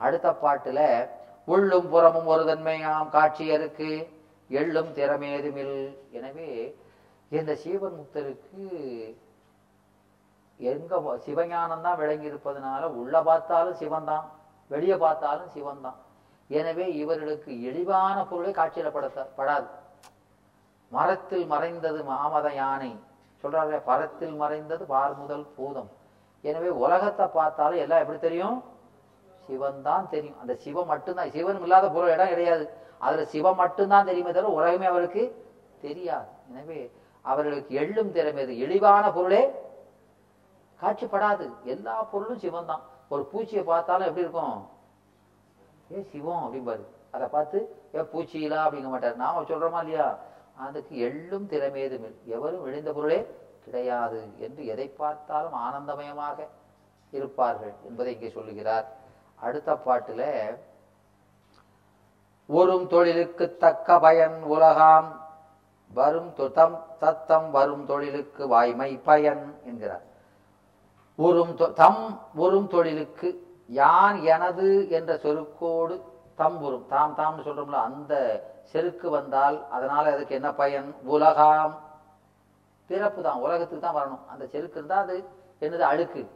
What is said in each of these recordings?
அடுத்த பாட்டுல உள்ளும் புறமும் ஒரு தன்மையாம் காட்சியருக்கு எள்ளும் திறமேதுமில் எனவே இந்த சீவன் முக்தருக்கு எங்க சிவஞானம் தான் விளங்கி இருப்பதனால உள்ள பார்த்தாலும் சிவன் தான் வெளியே பார்த்தாலும் சிவன் தான் எனவே இவர்களுக்கு இழிவான பொருளை காட்சியிடப்பட படாது. மரத்தில் மறைந்தது மாமத யானை. சொல்றாரு பரத்தில் மறைந்தது பார் முதல் பூதம். எனவே உலகத்தை பார்த்தாலும் எல்லாம் எப்படி தெரியும்? சிவன் தான் தெரியும். அந்த சிவம் மட்டும்தான் சிவன் இல்லாத பொருள் இடம் கிடையாது. அதுல சிவம் மட்டும்தான் தெரியுமே தவிர உலகமே அவருக்கு தெரியாது. எனவே அவர்களுக்கு எள்ளும் திறமையது இழிவான பொருளே காட்சிப்படாது. எல்லா பொருளும் சிவம் தான் ஒரு பூச்சியை பார்த்தாலும் எப்படி இருக்கும்? ஏ சிவம் அப்படிம்பாரு. அதை பார்த்து ஏ பூச்சியிலா? அப்படிங்க மாட்டார். நாம சொல்றோமா இல்லையா? அதுக்கு எள்ளும் திறமேதும் எவரும் விழுந்த பொருளே கிடையாது என்று எதை பார்த்தாலும் ஆனந்தமயமாக இருப்பார்கள் என்பதை இங்கே சொல்லுகிறார். அடுத்த பாட்டுல ஒரும் தொழிலுக்கு தக்க பயன் உலகாம் வரும் தொ- தம் தத்தம் வரும் தொழிலுக்கு வாய்மை பயன் என்கிறார். ஒரும் தொ- தம் ஒரும் தொழிலுக்கு யான் எனது என்ற சொருக்கோடு தம் உறும் தாம் தாம்னு சொல்றோம்ல அந்த செருக்கு வந்தால் அதனால அதுக்கு என்ன பயன்? உலகாம். பிறப்பு தான் உலகத்துக்கு தான் வரணும். அந்த செருக்கு இருந்தால் அது என்னது அழுக்கு.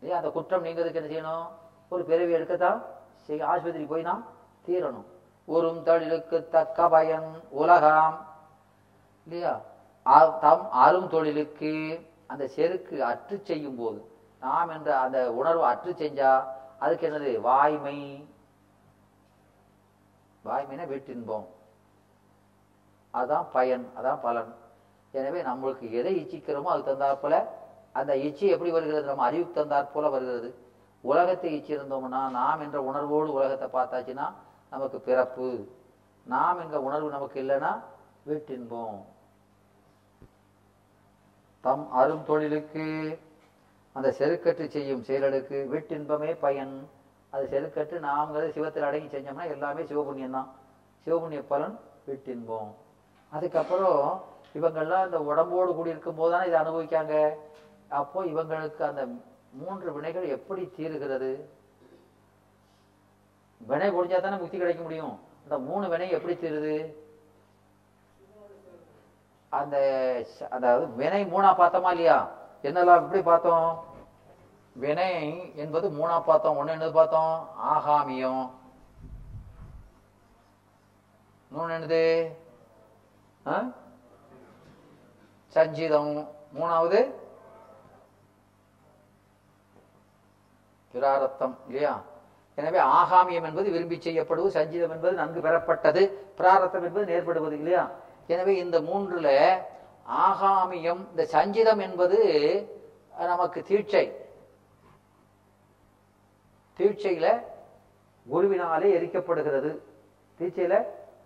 இல்லையா அந்த குற்றம் நீங்கிறதுக்கு என்ன செய்யணும்? ஒரு பிறவி எடுக்கத்தான் செய் ஆஸ்பத்திரி போய் நாம் தீரணும். உறும் தொழிலுக்கு தக்க பயன் உலகாம். இல்லையா? ஆ- தம் அரும் தொழிலுக்கு அந்த செருக்கு அற்று செய்யும் போது நாம் என்ற அந்த உணர்வு அற்று செஞ்சா அதுக்கு என்னது? வாய்மை. வாய்மைனா வெற்றின்போம் அதான் பயன் அதான் பலன். எனவே நம்மளுக்கு எதை இச்சிக்கிறோமோ அதுக்கு தந்தாற்போல அந்த இச்சை எப்படி வருகிறது? நம்ம அறிவுக்கு தந்தாற்போல வருகிறது. உலகத்தை இச்சிருந்தோம்னா நாம் என்ற உணர்வோடு உலகத்தை பார்த்தாச்சுன்னா நமக்கு பிறப்பு. நாம் என்ற உணர்வு நமக்கு இல்லைன்னா வீட்டின்போம். தம் அரும் தொழிலுக்கு அந்த செருக்கட்டு செய்யும் செயலுக்கு வீட்டின்பமே பயன். அது செருக்கட்டு நாம்ங்கிறது சிவத்தில் அடங்கி செஞ்சோம்னா எல்லாமே சிவபுண்ணியம் தான். சிவபுண்ணிய பலன் வீட்டின்போம். அதுக்கப்புறம் இவங்கெல்லாம் இந்த உடம்போடு கூடி இருக்கும் போது தானே இதை அனுபவிக்காங்க? அப்போ இவங்களுக்கு அந்த மூன்று வினைகள் எப்படி தீருகிறது? வினை முடிஞ்சா தானே முக்தி கிடைக்க முடியும். அந்த மூணு வினை எப்படி தீருது? அந்த அதாவது வினை மூணா பார்த்தோமா இல்லையா? என்னெல்லாம் எப்படி பார்த்தோம்? வினை என்பது மூணா பார்த்தோம் ஒண்ணு என்னது பார்த்தோம்? ஆகாமியம். மூணு என்னது? சஞ்சீதம். மூணாவது? பிராரத்தம் இல்லையா? எனவே ஆகாமியம் என்பது விரும்பி செய்யப்படுவது சஞ்சிதம் என்பது நன்கு பெறப்பட்டது பிராரத்தம் என்பது நேர்படுவது இல்லையா? எனவே இந்த மூன்றுல ஆகாமியம் இந்த சஞ்சிதம் என்பது நமக்கு தீட்சை. தீட்சையில குருவினாலே எரிக்கப்படுகிறது. தீட்சையில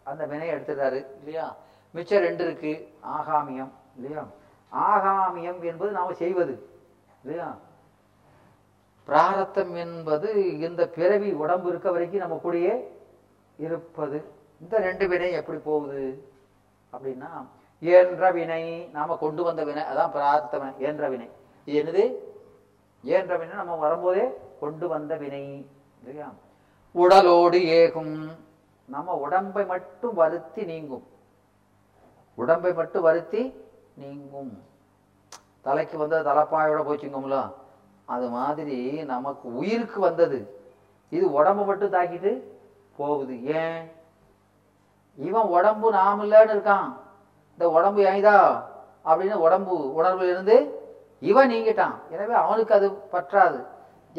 அந்த வினையை எடுத்துறாரு இல்லையா? மிச்சம் ரெண்டு இருக்கு ஆகாமியம் இல்லையா? ஆகாமியம் என்பது நாம செய்வது இல்லையா? பிராரத்தம் என்பது இந்த பிறவி உடம்பு இருக்க வரைக்கும் நம்ம கூடயே இருப்பது. இந்த ரெண்டு வினை எப்படி போகுது? அப்படின்னா ஏன்ற வினை நாம கொண்டு வந்த வினை அதான் பிரார்த்த வினை ஏன்ற வினை. இது என்னது? ஏன்ற வினை நம்ம வரும்போதே கொண்டு வந்த வினை இல்லையா? உடலோடு ஏகும். நம்ம உடம்பை மட்டும் வருத்தி நீங்கும். உடம்பை மட்டும் வருத்தி நீங்கும். தலைக்கு வந்த தலைப்பாயோட போச்சுங்கோம்ல. அது மாதிரி நமக்கு உயிருக்கு வந்தது. இது உடம்பு மட்டும் தாக்கிட்டு போகுது. ஏன்? இவன் உடம்பு நாம் இல்லைன்னு இருக்கான். இந்த உடம்பு ஏதா அப்படின்னு உடம்பு உணர்வு இருந்து இவன் நீங்கிட்டான். எனவே அவனுக்கு அது பற்றாது.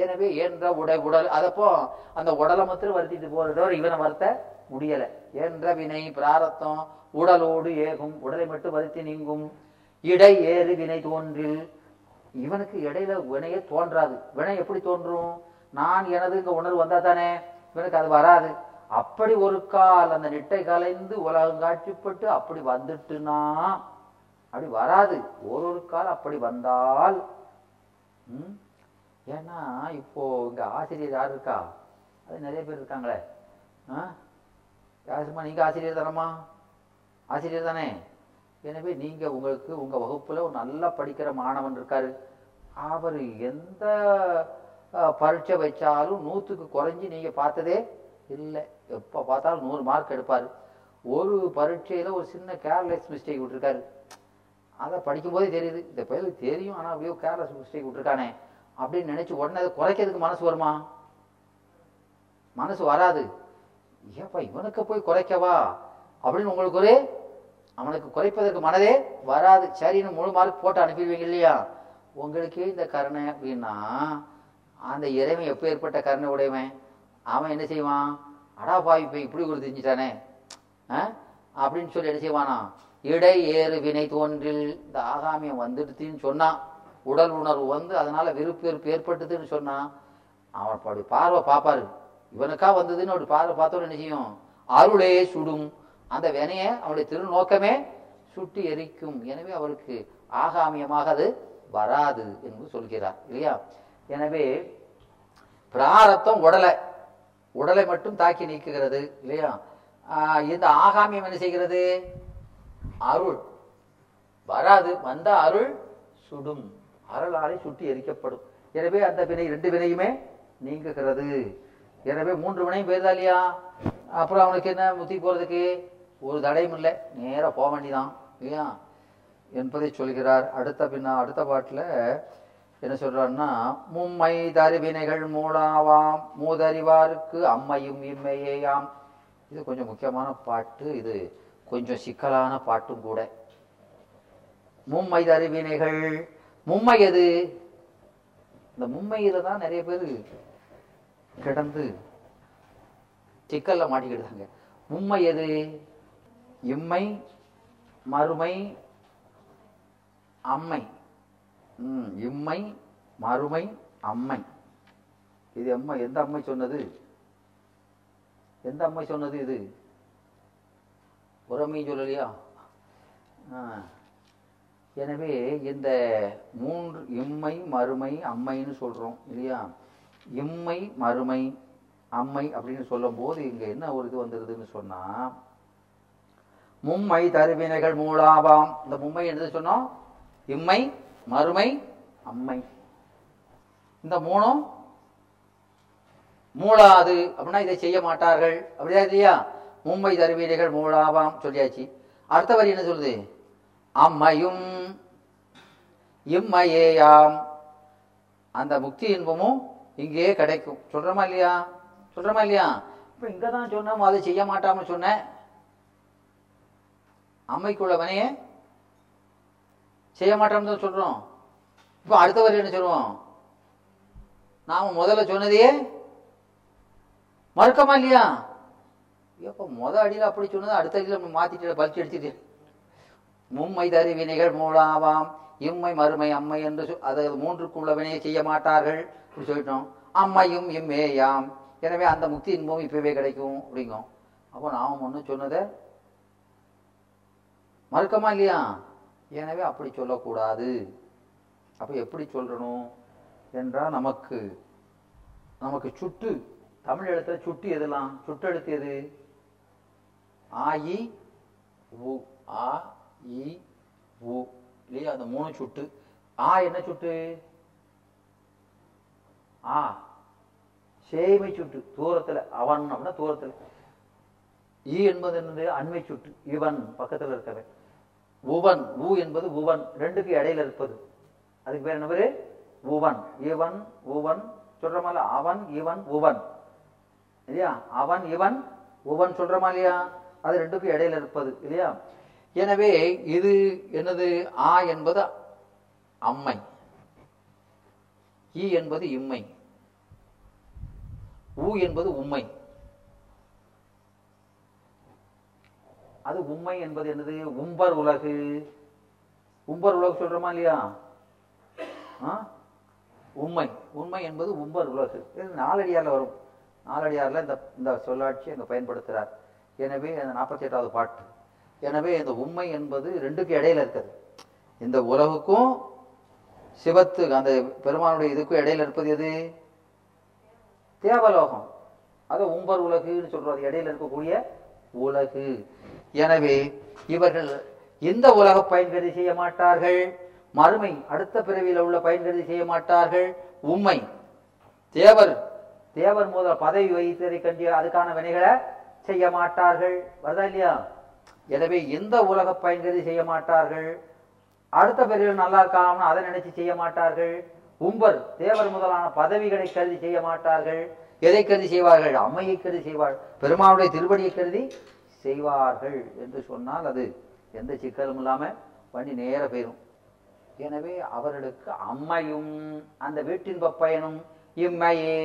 எனவே என்ற உடை உடல் அதப்போ அந்த உடலை மாத்திரம் வருத்திட்டு போறதோட இவனை வருத்த முடியல. என்ற வினை பிராரத்தம் உடலோடு ஏகும். உடலை மட்டும் வருத்தி நீங்கும். இடை ஏறு வினை தோன்றில். இவனுக்கு இடையில வினையே தோன்றாது. வினை எப்படி தோன்றும்? நான் எனதுங்க உணர்வு வந்தா தானே இவனுக்கு அது வராது. அப்படி ஒரு கால் அந்த நிட்டை கலைந்து உலகம் காட்சிப்பட்டு அப்படி வந்துட்டுனா அப்படி வராது. ஒரு ஒரு கால் அப்படி வந்தால் ம், ஏன்னா இப்போ இங்க ஆசிரியர் யார் இருக்கா? அது நிறைய பேர் இருக்காங்களே. ஆ? யாருமா நீங்க ஆசிரியர் தானம்மா? ஆசிரியர் தானே? எனவே நீங்க உங்களுக்கு உங்க வகுப்புல ஒரு நல்லா படிக்கிற மாணவன் இருக்காரு. அவர் எந்த பரீட்சை வச்சாலும் நூற்றுக்கு குறைஞ்சி நீங்கள் பார்த்ததே இல்லை. எப்போ பார்த்தாலும் நூறு மார்க் எடுப்பார். ஒரு பரீட்சையில் ஒரு சின்ன கேர்லெஸ் மிஸ்டேக் விட்டுருக்காரு. அதை படிக்கும்போதே தெரியுது இந்த பயிலுக்கு தெரியும் ஆனால் அப்படியோ கேர்லெஸ் மிஸ்டேக் விட்டுருக்கானே அப்படின்னு நினச்சி உடனே அதை குறைக்கிறதுக்கு மனசு வருமா? மனசு வராது. ஏப்பா இவனுக்கு போய் குறைக்கவா? அப்படின்னு உங்களுக்கு ஒரு அவனுக்கு குறைப்பதற்கு மனதே வராது. சரின்னு முழு மார்க் போட்டு அனுப்பிடுவீங்க இல்லையா? உங்களுக்கே இந்த கருணை அப்படின்னா அந்த இறைவன் எப்போ ஏற்பட்ட கருணை உடையவன்? அவன் என்ன செய்வான்? அடா பாவி போய் இப்படி ஒரு தெரிஞ்சிட்டானே. அப்படின்னு சொல்லி என்ன செய்வானா? இடை ஏறு வினை தோன்றில். இந்த ஆகாமியம் வந்துடுதுன்னு சொன்னான். உடல் உணர்வு வந்து அதனால விருப்பு வெறுப்பு ஏற்பட்டதுன்னு சொன்னான். அவன் அப்படி பார்வை பார்ப்பாரு. இவனுக்கா வந்ததுன்னு அப்படி பார்வை பார்த்தோன்னு என்ன செய்யும்? அருளே சுடும். அந்த வினையை அவனுடைய திருநோக்கமே சுட்டி எரிக்கும். எனவே அவருக்கு ஆகாமியமாக அது வராது என்று சொல்கிறார் இல்லையா? எனவே பிராரத்தம் உடலை உடலை மட்டும் தாக்கி நீக்குகிறது இல்லையா? இந்த ஆகாமியம் என்ன செய்கிறது? அருள். வராது வந்த அருள் சுடும். அருளாலே சுட்டி எரிக்கப்படும். எனவே அந்த வினை ரெண்டு வினையுமே நீங்குகிறது. எனவே மூன்று வினையும் போயிருதா இல்லையா? அப்புறம் அவனுக்கு என்ன முத்தி போறதுக்கு? ஒரு தடையும் இல்லை. நேராக போக வேண்டிதான் இல்லையா என்பதை சொல்கிறார். அடுத்த பின்னா அடுத்த பாட்டில் என்ன சொல்றாருன்னா மும்மை தருவினைகள் மூலாவாம் மூதறிவாருக்கு அம்மையும் இம்மையேயாம். இது கொஞ்சம் முக்கியமான பாட்டு. இது கொஞ்சம் சிக்கலான பாட்டும் கூட. மும்மை தருவினைகள். மும்மை எது? இந்த மும்மையில தான் நிறைய பேர் கிடந்து சிக்கல்ல மாட்டிக்கிட்டாங்க மும்மை எது? இம்மை மறுமை அம்மை. ம், இம்மை மறுமை அம்மை. இது அம்மா எந்த அம்மை சொன்னது? எந்த அம்மை சொன்னது இது? ஒரு சொல்லலையா? ஆ. எனவே இந்த மூன்று இம்மை மறுமை அம்மைன்னு சொல்கிறோம் இல்லையா? இம்மை மறுமை அம்மை அப்படின்னு சொல்லும்போது இங்கே என்ன ஒரு இது வந்துருதுன்னு சொன்னால் மும்மை தருவினைகள் மூலாவாம். இந்த மும்மை என்னது சொன்னோம்? இம்மை மறுமை அம்மை. இந்த மூணும் மூளாது அப்படின்னா இதை செய்ய மாட்டார்கள். அப்படியா இல்லையா? மும்பை தருவீரைகள் மூளாவாம் சொல்லியாச்சு. அடுத்த வரி என்ன சொல்லுது? அம்மையும் இம்மையேயாம். அந்த முக்தி இன்பமும் இங்கேயே கிடைக்கும். சொல்றோமா இல்லையா? சொல்றோமா இல்லையா? இப்ப இங்கே தான் சொன்னோம் அதை செய்ய மாட்டாம்னு சொன்னேன். அம்மைக்குள்ளவனே செய்ய மாட்டோம்னு தான் சொல்றோம். இப்போ அடுத்த வரி என்ன சொல்லுவோம்? நாம முதல்ல சொன்னதையே மறுக்கமா இல்லையா? எப்போ முத அடியில் அப்படி சொன்னது அடுத்த அடியில் நம்ம மாற்றிட்டு பலிச்சு அடிச்சுட்டு மும்மை தரு வினைகள் மூலாவாம் இம்மை மறுமை அம்மை என்று சொ- அது மூன்றுக்குள்ள வினையை செய்ய மாட்டார்கள் அப்படி சொல்லிட்டோம். அம்மையும் இம்மேயாம் எனவே அந்த முக்தி இன்பம் இப்பவே கிடைக்கும் அப்படிங்கும். அப்போ நாம் ஒன்று சொன்னதை மறுக்கமா இல்லையா? எனவே அப்படி சொல்லக்கூடாது. அப்போ எப்படி சொல்லணும் என்றால் நமக்கு நமக்கு சுட்டு தமிழ் எழுத்துல சுட்டு எதெல்லாம்? சுட்டெழுத்து எது? ஆயி உ ஆ இ உ. இல்லையா? அந்த மூணு சுட்டு. ஆ என்ன சுட்டு? ஆ சேமை சுட்டு. தூரத்துல அவன் அப்படின்னா தூரத்தில். ஈ என்பது என்னது? அண்மை சுட்டு. இவன் பக்கத்தில் இருக்கவன் உவன் ஊ என்பது உவன் ரெண்டுக்கு இடையில இருப்பது. அதுக்கு பேர் என்ன பேரு உவன். இவன் உவன். சொல்றமால அவன் இவன் உவன். இல்லையா? அவன் இவன் உவன் சொல்றமா இல்லையா? அது ரெண்டுக்கும் இடையில இருப்பது. இல்லையா? எனவே இது என்னது? ஆ என்பது அம்மை. ஈ என்பது இம்மை. ஊ என்பது உம்மை. அது உண்மை என்பது என்னது? உம்பர் உலகு. உம்பர் உலகு சொல்றோமா இல்லையா? ஆ? உண்மை உண்மை என்பது உம்பர் உலகு. இது நாலடியார்ல வரும். நாலடியார்ல இந்த இந்த சொல்லாட்சி அங்க பயன்படுத்துறார். எனவே அந்த நாற்பத்தி எட்டாவது பாட்டு. எனவே இந்த உண்மை என்பது ரெண்டுக்கும் இடையில இருக்குது. இந்த உலகுக்கும் சிவத்து அந்த பெருமானுடைய இதுக்கும் இடையில இருப்பது எது? தேவலோகம். அது உம்பர் உலகுன்னு சொல்றது. இடையில இருக்கக்கூடிய உலகு. எனவே இவர்கள் இந்த உலக பயன்கருதி செய்ய மாட்டார்கள்? மறுமை அடுத்த பிறவியில உள்ள பயன்கருதி செய்ய மாட்டார்கள்? உண்மை தேவர் தேவர் முதல் பதவி வகித்ததை கண்டி அதுக்கான வினைகளை செய்ய மாட்டார்கள். வருதா இல்லையா? எனவே எந்த உலக பயன்கருதி செய்ய மாட்டார்கள்? அடுத்த பிறவியில் நல்லா இருக்காமனு அதை நினைச்சு செய்ய மாட்டார்கள். உம்பர் தேவர் முதலான பதவிகளை கருதி செய்ய மாட்டார்கள். எதை கருதி செய்வார்கள்? அம்மையை கருதி செய்வார்கள். பெருமானுடைய திருவடியை கருதி செய்வார்கள் என்று சொன்னால் அது எந்த சிக்கலும் இல்லாமல் வண்டி நேர போயிடும் எனவே அவர்களுக்கு அம்மையும் அந்த வீட்டின் பயனும் இம்மையே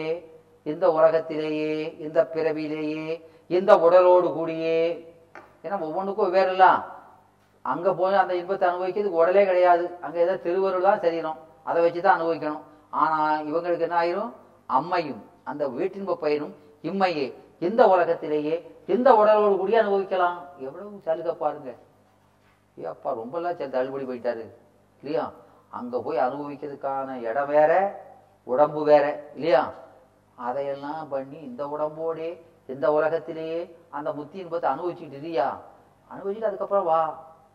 இந்த உலகத்திலேயே இந்த பிறவியிலேயே இந்த உடலோடு கூடியே. ஏன்னா ஒவ்வொன்றுக்கும் வேறெல்லாம் அங்கே போய் அந்த இன்பத்தை அனுபவிக்கிறதுக்கு உடலே கிடையாது. அங்கே ஏதோ திருவருள் தான் தெரியணும் அதை வச்சு தான் அனுபவிக்கணும். ஆனால் இவங்களுக்கு என்ன ஆயிரும்? அம்மையும். அந்த வீட்டின்ப பயனும் இம்மையே. இந்த உலகத்திலேயே இந்த உடலோடு கூடிய அனுபவிக்கலாம்? எவ்வளவு சலுகை பாருங்க ஏ அப்பா ரொம்பலாம் சே தள்ளுபடி போயிட்டாரு. இல்லையா? அங்க போய் அனுபவிக்கிறதுக்கான இடம் வேற உடம்பு வேற இல்லையா? அதையெல்லாம் பண்ணி இந்த உடம்போடே இந்த உலகத்திலேயே அந்த முத்தி இன்பத்தை அனுபவிச்சுட்டு இல்லையா அனுபவிச்சுட்டு அதுக்கப்புறம் வா.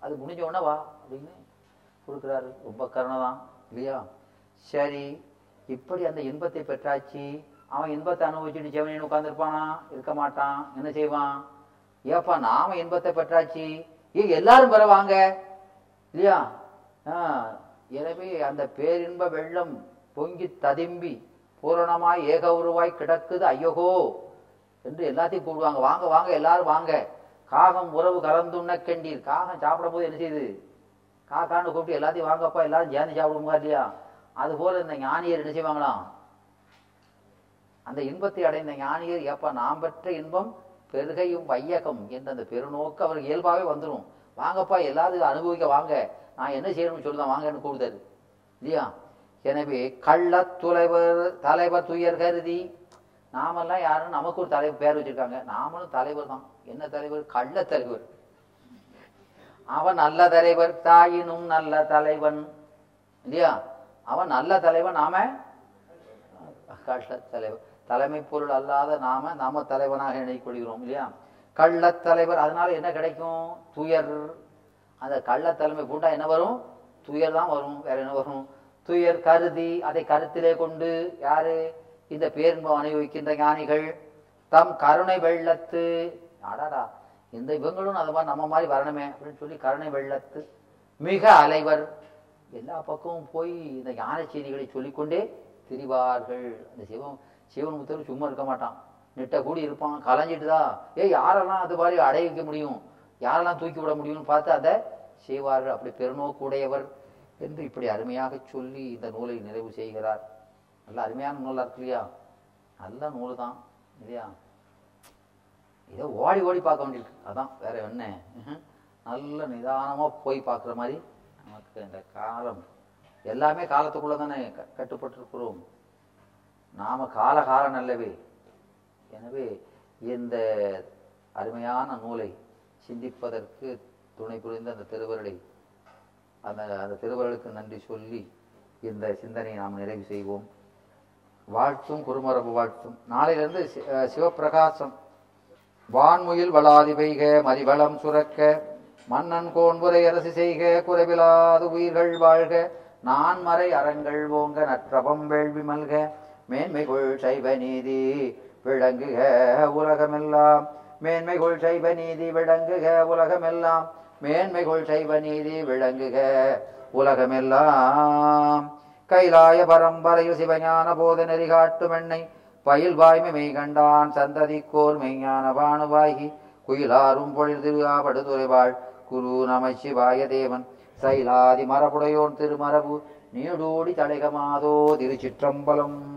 அது முடிஞ்ச உடனே வா அப்படின்னு கொடுக்குறாரு. ரொம்ப கருணை தான் இல்லையா? சரி இப்படி அந்த இன்பத்தை பெற்றாச்சு. அவன் இன்பத்தை அனுபவிச்சுட்டு ஜெவனின்னு உட்காந்துருப்பானா இருக்க மாட்டான். என்ன செய்வான்? ஏப்பா நாம இன்பத்தை பெற்றாச்சு. ஏ எல்லாரும் பெற வாங்க. இல்லையா? ஆ, எனவே அந்த பேரின்ப வெள்ளம் பொங்கி ததும்பி பூரணமாய் ஏக உருவாய் கிடக்குது. ஐயோகோ! என்று எல்லாத்தையும் கூடுவாங்க வாங்க வாங்க எல்லாரும் வாங்க. காகம் உறவு கலந்துண்ண கண்டீர். காகம் சாப்பிடும் போது என்ன செய்யுது? காக்கான்னு கூப்பிட்டு எல்லாத்தையும் வாங்கப்பா எல்லாரும் சேர்ந்து சாப்பிடுமா இல்லையா? அது போல இந்த ஞானியர் என்ன செய்வாங்களாம்? அந்த இன்பத்தை அடைந்த ஞானியர் ஏப்பா நாம் பெற்ற இன்பம் பெருகையும் வையகம் என்ற அந்த பெருநோக்கு அவருக்கு இயல்பாவே வந்துடும் வாங்கப்பா எல்லாரும் அனுபவிக்க வாங்க. நான் என்ன செய்யணும்னு சொல்லுதான் வாங்கன்னு கூடுதாரு இல்லையா? எனவே கள்ள துளைவர் தலைவர் துயர் கருதி நாமெல்லாம் யாரும் நமக்கு ஒரு தலைவர் பேர் வச்சிருக்காங்க. நாமளும் தலைவர் தான். என்ன தலைவர்? கள்ள தலைவர். அவன் நல்ல தலைவர் தாயினும் நல்ல தலைவன். இல்லையா? அவன் நல்ல தலைவன் நாம கள்ள தலைவர். தலைமை பொருள் அல்லாத நாம நாம தலைவனாக எண்ணிக்கொள்கிறோம் இல்லையா? கள்ளத்தலைவர் அதனால என்ன கிடைக்கும்? துயர். அந்த கள்ளத்தலைமை பூண்டா என்ன வரும்? துயர் தான் வரும். வேற என்ன வரும்? துயர் கருதி அதை கருத்திலே கொண்டு யாரு? இந்த பேரின்பம் அனுபவிக்கின்ற ஞானிகள். தம் கருணை வெள்ளத்து. அடாடா. இந்த இவங்களும் அது மாதிரி நம்ம மாதிரி வரணுமே அப்படின்னு சொல்லி கருணை வெள்ளத்து. மிக அலைவர். எல்லா பக்கமும் போய் இந்த ஞான செய்திகளை சொல்லிக்கொண்டே திரிவார்கள். அந்த சிவம் சிவன் முத்தர் சும்மா இருக்க மாட்டான். நிட்ட கூடி இருப்பான் கலைஞ்சிட்டுதா. ஏ ஏய் யாரெல்லாம் அது மாதிரி அடைய வைக்க முடியும்? யாரெல்லாம் தூக்கி விட முடியும்னு பார்த்து அதை செய்வார்கள். அப்படி பெருநோக்கு உடையவர் என்று இப்படி அருமையாக சொல்லி இந்த நூலை நிறைவு செய்கிறார். நல்ல அருமையான நூலா இருக்கு இல்லையா? நல்ல நூல் தான் இல்லையா? இதை ஓடி ஓடி பார்க்க வேண்டியிருக்கு. அதான் வேற என்ன? நல்ல நிதானமா போய் பார்க்குற மாதிரி நமக்கு இந்த காலம். எல்லாமே காலத்துக்குள்ளே தானே க- கட்டுப்பட்டிருக்கிறோம். நாம காலகாலம் அல்லவே. எனவே இந்த அருமையான நூலை சிந்திப்பதற்கு துணை புரிந்த அந்த திருவருளை அந்த அந்த திருவருளுக்கு நன்றி சொல்லி இந்த சிந்தனையை நாம் நிறைவு செய்வோம். வாழ்த்தும் குருமரபு வாழ்த்தும். நாளையிலிருந்து சி- சிவப்பிரகாசம். வான்முயில் வளாதி பெய்க மறிவளம் சுரக்க மன்னன் கோன்புரை அரசு செய்க குறைவிலாது உயிர்கள் வாழ்க நான் மறை அறங்கள் ஓங்க நற்றபம் வேள்வி மல்க மேன்மைகுள் சைவ நீதி விளங்குக உலகமெல்லாம். மேன்மைகுள் சைவ நீதி விளங்குக உலகமெல்லாம். மேன்மைகுள் சைவ நீதி விளங்குக உலகமெல்லாம். கைலாய பரம்பரையில் சிவஞான போத நெறி காட்டும் எண்ணெய் பயில் வாய்மை மெய் கண்டான் சந்ததிக்கோர் மெய்ஞான பானுவாகி குயிலாரும் பொழில் திருவாபடுதுறைவாள் குரு நமச்சிவாய தேவன். சைலாதி மரபுடையோன் திருமரபு. நீடோடி தலைகமாதோ திருச்சிற்றம்பலம்.